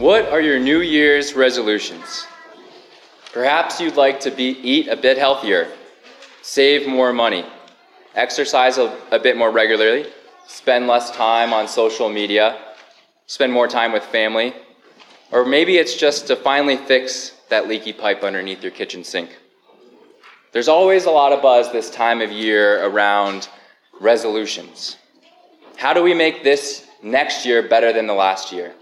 What are your New Year's resolutions? Perhaps you'd like to be, eat a bit healthier, save more money, exercise a, a bit more regularly, spend less time on social media, spend more time with family, or maybe it's just to finally fix that leaky pipe underneath your kitchen sink. There's always a lot of buzz this time of year around resolutions. How do we make this next year better than the last year?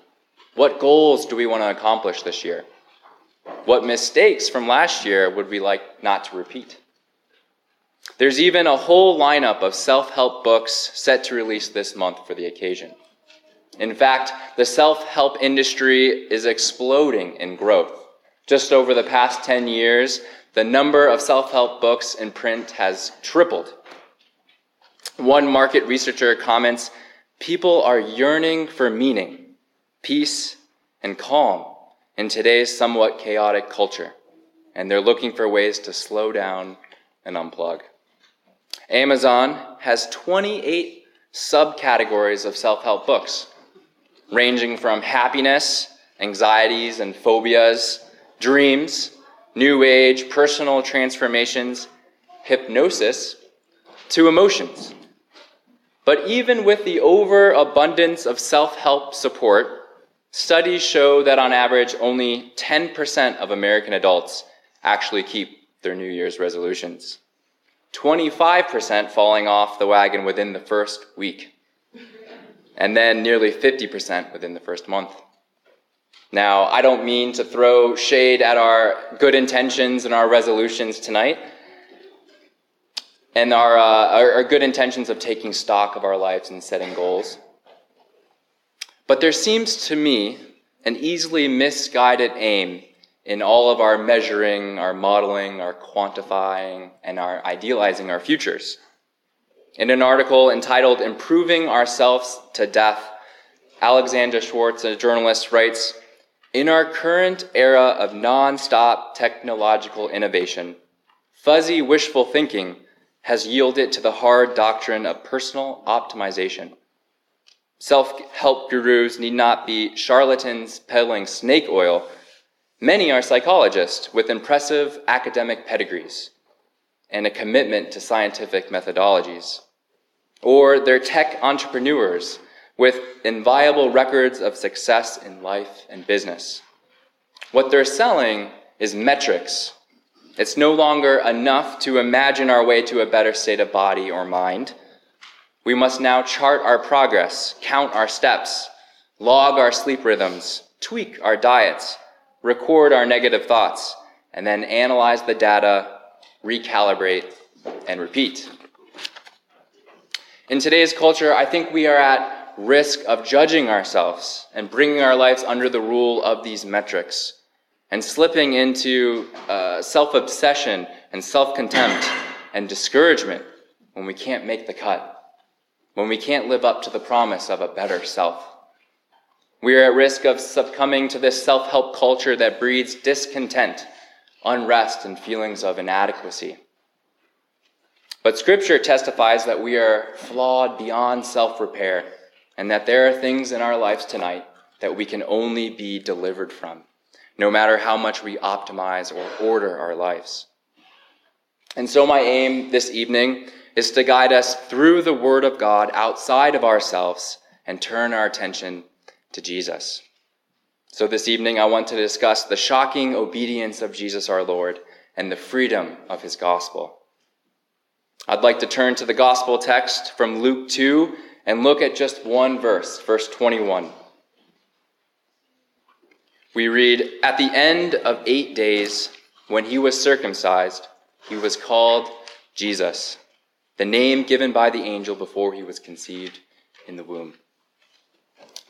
What goals do we want to accomplish this year? What mistakes from last year would we like not to repeat? There's even a whole lineup of self help books set to release this month for the occasion. In fact, the self help industry is exploding in growth. Just over the past 10 years, the number of self help books in print has tripled. One market researcher comments people are yearning for meaning, peace, and calm in today's somewhat chaotic culture, and they're looking for ways to slow down and unplug. Amazon has 28 subcategories of self help books, ranging from happiness, anxieties and phobias, dreams, new age, personal transformations, hypnosis, to emotions. But even with the overabundance of self help support, studies show that on average only 10% of American adults actually keep their New Year's resolutions. 25% falling off the wagon within the first week, and then nearly 50% within the first month. Now, I don't mean to throw shade at our good intentions and our resolutions tonight, and our, uh, our, our good intentions of taking stock of our lives and setting goals. But there seems to me an easily misguided aim in all of our measuring, our modeling, our quantifying, and our idealizing our futures. In an article entitled Improving Ourselves to Death, Alexandra Schwartz, a journalist, writes In our current era of non-stop technological innovation, fuzzy wishful thinking has yielded to the hard doctrine of personal optimization. Self help gurus need not be charlatans peddling snake oil. Many are psychologists with impressive academic pedigrees and a commitment to scientific methodologies. Or they're tech entrepreneurs with inviolable records of success in life and business. What they're selling is metrics. It's no longer enough to imagine our way to a better state of body or mind. We must now chart our progress, count our steps, log our sleep rhythms, tweak our diets, record our negative thoughts, and then analyze the data, recalibrate, and repeat. In today's culture, I think we are at risk of judging ourselves and bringing our lives under the rule of these metrics and slipping into uh, self obsession and self contempt and discouragement when we can't make the cut, when we can't live up to the promise of a better self. We are at risk of succumbing to this self help culture that breeds discontent, unrest, and feelings of inadequacy. But Scripture testifies that we are flawed beyond self repair and that there are things in our lives tonight that we can only be delivered from, no matter how much we optimize or order our lives. And so, my aim this evening is to guide us through the Word of God outside of ourselves and turn our attention to Jesus. So, this evening, I want to discuss the shocking obedience of Jesus our Lord and the freedom of his gospel. I'd like to turn to the gospel text from Luke 2 and look at just one verse, verse 21. We read, At the end of eight days, when he was circumcised, he was called Jesus, the name given by the angel before he was conceived in the womb.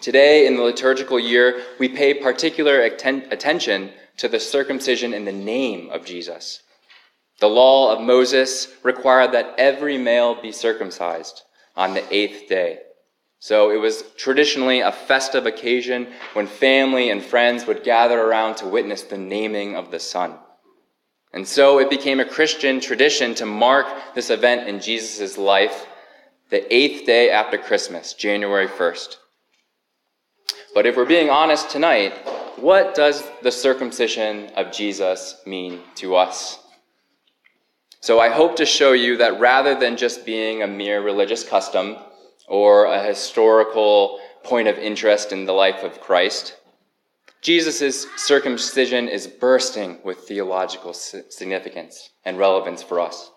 Today, in the liturgical year, we pay particular atten- attention to the circumcision in the name of Jesus. The law of Moses required that every male be circumcised on the eighth day. So it was traditionally a festive occasion when family and friends would gather around to witness the naming of the son. And so it became a Christian tradition to mark this event in Jesus' life the eighth day after Christmas, January 1st. But if we're being honest tonight, what does the circumcision of Jesus mean to us? So I hope to show you that rather than just being a mere religious custom or a historical point of interest in the life of Christ, Jesus' circumcision is bursting with theological significance and relevance for us.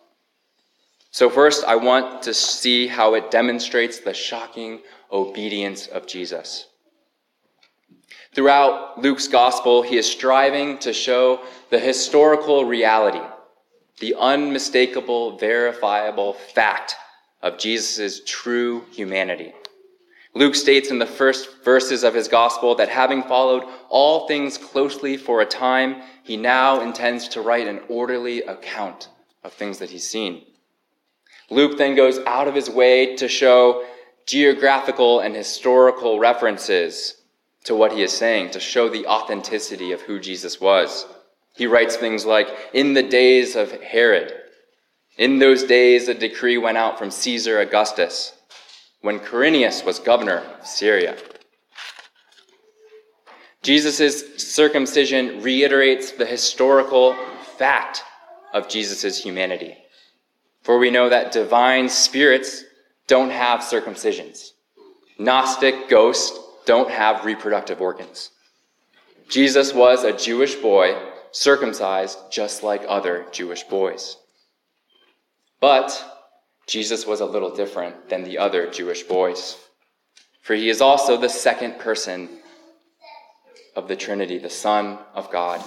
So, first, I want to see how it demonstrates the shocking obedience of Jesus. Throughout Luke's gospel, he is striving to show the historical reality, the unmistakable, verifiable fact of Jesus' true humanity. Luke states in the first verses of his gospel that having followed all things closely for a time, he now intends to write an orderly account of things that he's seen. Luke then goes out of his way to show geographical and historical references to what he is saying, to show the authenticity of who Jesus was. He writes things like, In the days of Herod, in those days a decree went out from Caesar Augustus, when Quirinius was governor of Syria. Jesus' circumcision reiterates the historical fact of Jesus' humanity. For we know that divine spirits don't have circumcisions. Gnostic ghosts don't have reproductive organs. Jesus was a Jewish boy, circumcised just like other Jewish boys. But Jesus was a little different than the other Jewish boys, for he is also the second person of the Trinity, the Son of God.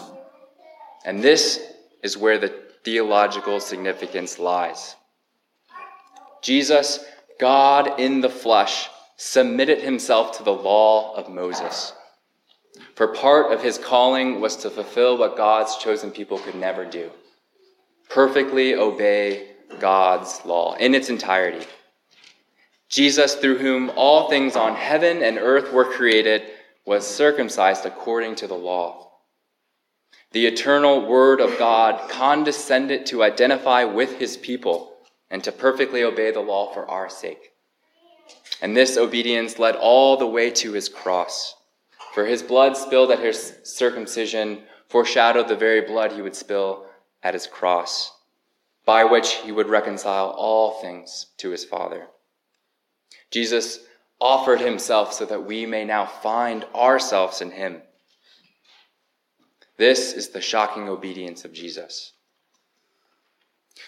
And this is where the theological significance lies. Jesus, God in the flesh, submitted himself to the law of Moses. For part of his calling was to fulfill what God's chosen people could never do perfectly obey God's law in its entirety. Jesus, through whom all things on heaven and earth were created, was circumcised according to the law. The eternal Word of God condescended to identify with his people and to perfectly obey the law for our sake. And this obedience led all the way to his cross. For his blood spilled at his circumcision foreshadowed the very blood he would spill at his cross by which he would reconcile all things to his Father. Jesus offered himself so that we may now find ourselves in him. This is the shocking obedience of Jesus.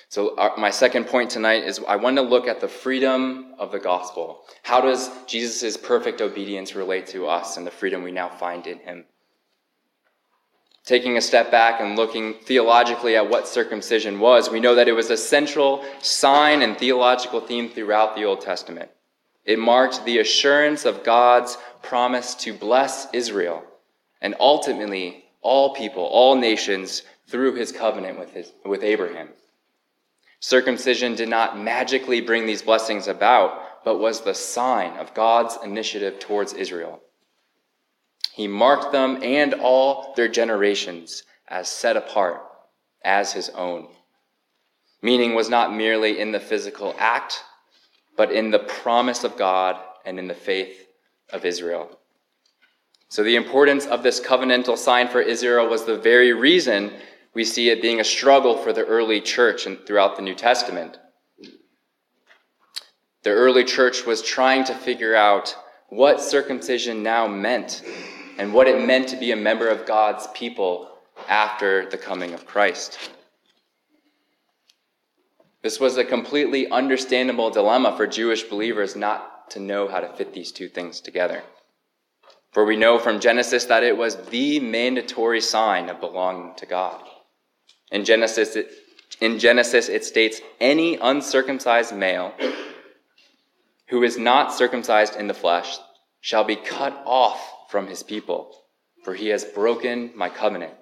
So, our, my second point tonight is I want to look at the freedom of the gospel. How does Jesus' perfect obedience relate to us and the freedom we now find in him? Taking a step back and looking theologically at what circumcision was, we know that it was a central sign and theological theme throughout the Old Testament. It marked the assurance of God's promise to bless Israel and ultimately all people, all nations, through his covenant with, his, with Abraham. Circumcision did not magically bring these blessings about, but was the sign of God's initiative towards Israel. He marked them and all their generations as set apart, as his own. Meaning was not merely in the physical act, but in the promise of God and in the faith of Israel. So, the importance of this covenantal sign for Israel was the very reason we see it being a struggle for the early church and throughout the New Testament. The early church was trying to figure out what circumcision now meant and what it meant to be a member of God's people after the coming of Christ. This was a completely understandable dilemma for Jewish believers not to know how to fit these two things together. For we know from Genesis that it was the mandatory sign of belonging to God. In Genesis, it, in Genesis, it states, Any uncircumcised male who is not circumcised in the flesh shall be cut off from his people, for he has broken my covenant.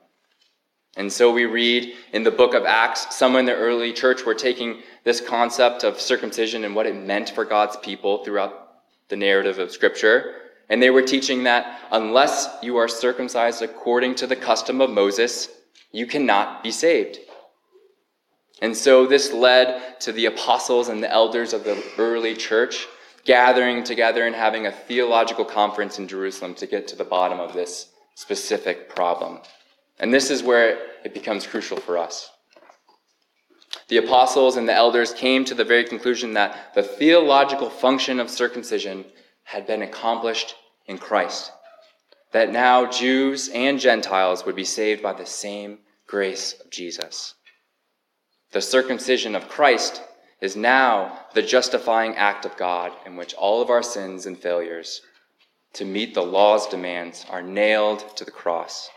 And so we read in the book of Acts, some in the early church were taking this concept of circumcision and what it meant for God's people throughout the narrative of Scripture. And they were teaching that unless you are circumcised according to the custom of Moses, you cannot be saved. And so this led to the apostles and the elders of the early church gathering together and having a theological conference in Jerusalem to get to the bottom of this specific problem. And this is where it becomes crucial for us. The apostles and the elders came to the very conclusion that the theological function of circumcision had been accomplished in Christ, that now Jews and Gentiles would be saved by the same grace of Jesus. The circumcision of Christ is now the justifying act of God in which all of our sins and failures to meet the law's demands are nailed to the cross.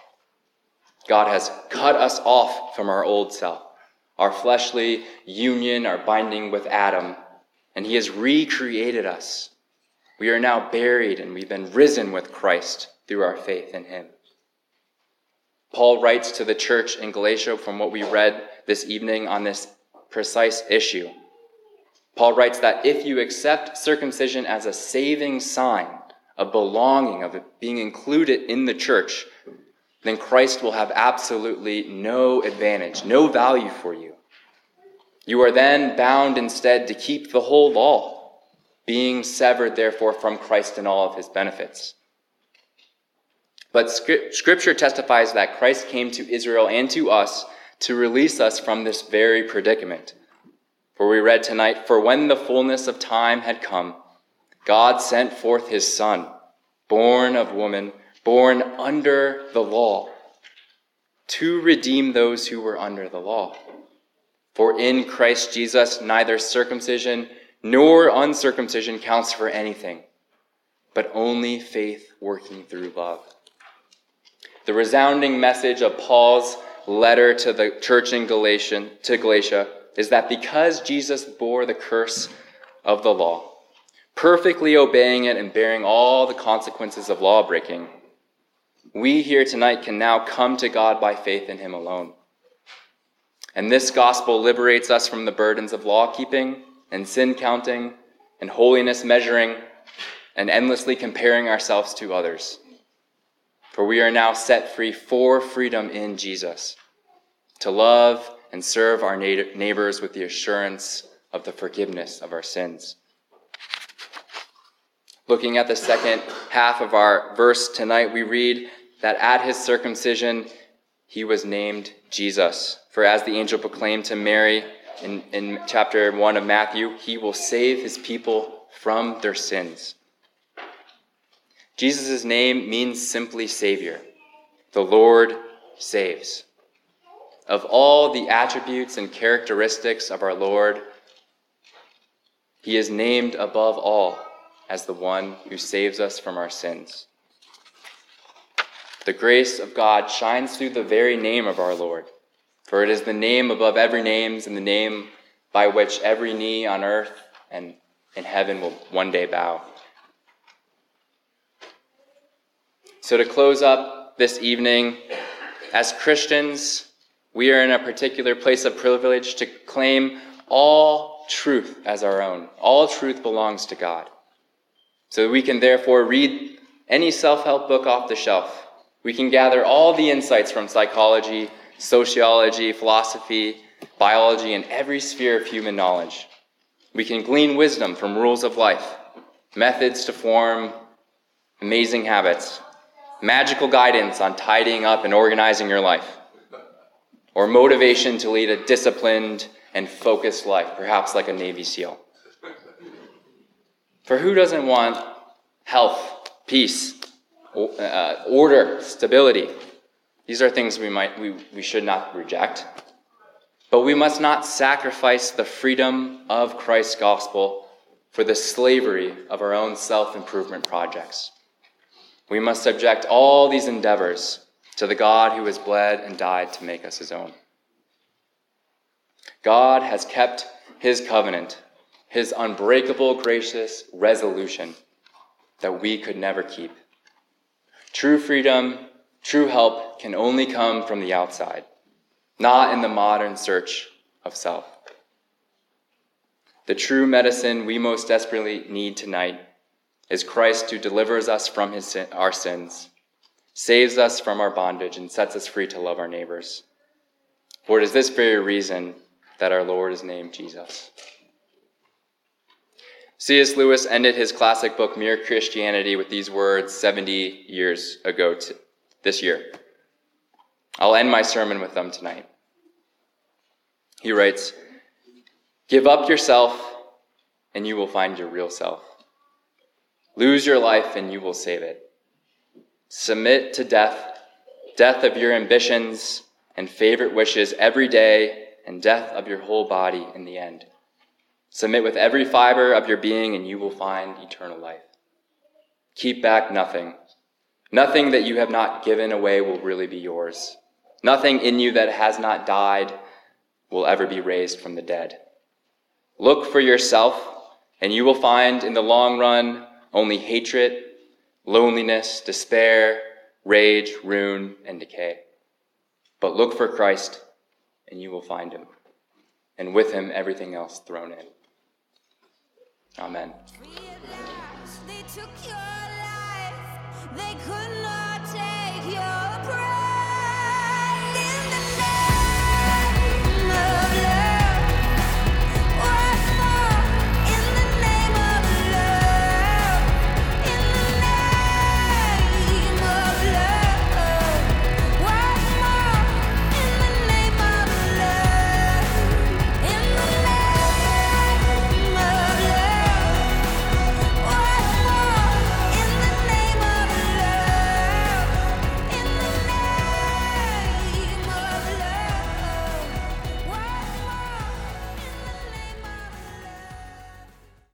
God has cut us off from our old self, our fleshly union, our binding with Adam, and He has recreated us. We are now buried and we've been risen with Christ through our faith in Him. Paul writes to the church in Galatia from what we read this evening on this precise issue. Paul writes that if you accept circumcision as a saving sign, a belonging, of being included in the church, then Christ will have absolutely no advantage, no value for you. You are then bound instead to keep the whole law, being severed, therefore, from Christ and all of his benefits. But Scripture testifies that Christ came to Israel and to us to release us from this very predicament. For we read tonight, For when the fullness of time had come, God sent forth his Son, born of woman born under the law, to redeem those who were under the law. For in Christ Jesus, neither circumcision nor uncircumcision counts for anything, but only faith working through love. The resounding message of Paul's letter to the church in Galatian, to Galatia is that because Jesus bore the curse of the law, perfectly obeying it and bearing all the consequences of law breaking, we here tonight can now come to God by faith in Him alone. And this gospel liberates us from the burdens of law keeping and sin counting and holiness measuring and endlessly comparing ourselves to others. For we are now set free for freedom in Jesus, to love and serve our neighbors with the assurance of the forgiveness of our sins. Looking at the second half of our verse tonight, we read that at his circumcision he was named Jesus. For as the angel proclaimed to Mary in, in chapter 1 of Matthew, he will save his people from their sins. Jesus' name means simply Savior. The Lord saves. Of all the attributes and characteristics of our Lord, he is named above all as the one who saves us from our sins. The grace of God shines through the very name of our Lord, for it is the name above every name and the name by which every knee on earth and in heaven will one day bow. So, to close up this evening, as Christians, we are in a particular place of privilege to claim all truth as our own. All truth belongs to God. So we can therefore read any self help book off the shelf we can gather all the insights from psychology, sociology, philosophy, biology, and every sphere of human knowledge. We can glean wisdom from rules of life, methods to form amazing habits, magical guidance on tidying up and organizing your life, or motivation to lead a disciplined and focused life, perhaps like a Navy SEAL. For who doesn't want health, peace, uh, order, stability. These are things we, might, we, we should not reject. But we must not sacrifice the freedom of Christ's gospel for the slavery of our own self improvement projects. We must subject all these endeavors to the God who has bled and died to make us his own. God has kept his covenant, his unbreakable, gracious resolution that we could never keep. True freedom, true help can only come from the outside, not in the modern search of self. The true medicine we most desperately need tonight is Christ who delivers us from his sin, our sins, saves us from our bondage, and sets us free to love our neighbors. For it is this very reason that our Lord is named Jesus. C.S. Lewis ended his classic book, Mere Christianity, with these words 70 years ago t- this year. I'll end my sermon with them tonight. He writes, Give up yourself, and you will find your real self. Lose your life, and you will save it. Submit to death, death of your ambitions and favorite wishes every day, and death of your whole body in the end. Submit with every fiber of your being, and you will find eternal life. Keep back nothing. Nothing that you have not given away will really be yours. Nothing in you that has not died will ever be raised from the dead. Look for yourself, and you will find in the long run only hatred, loneliness, despair, rage, ruin, and decay. But look for Christ, and you will find him, and with him everything else thrown in. Amen.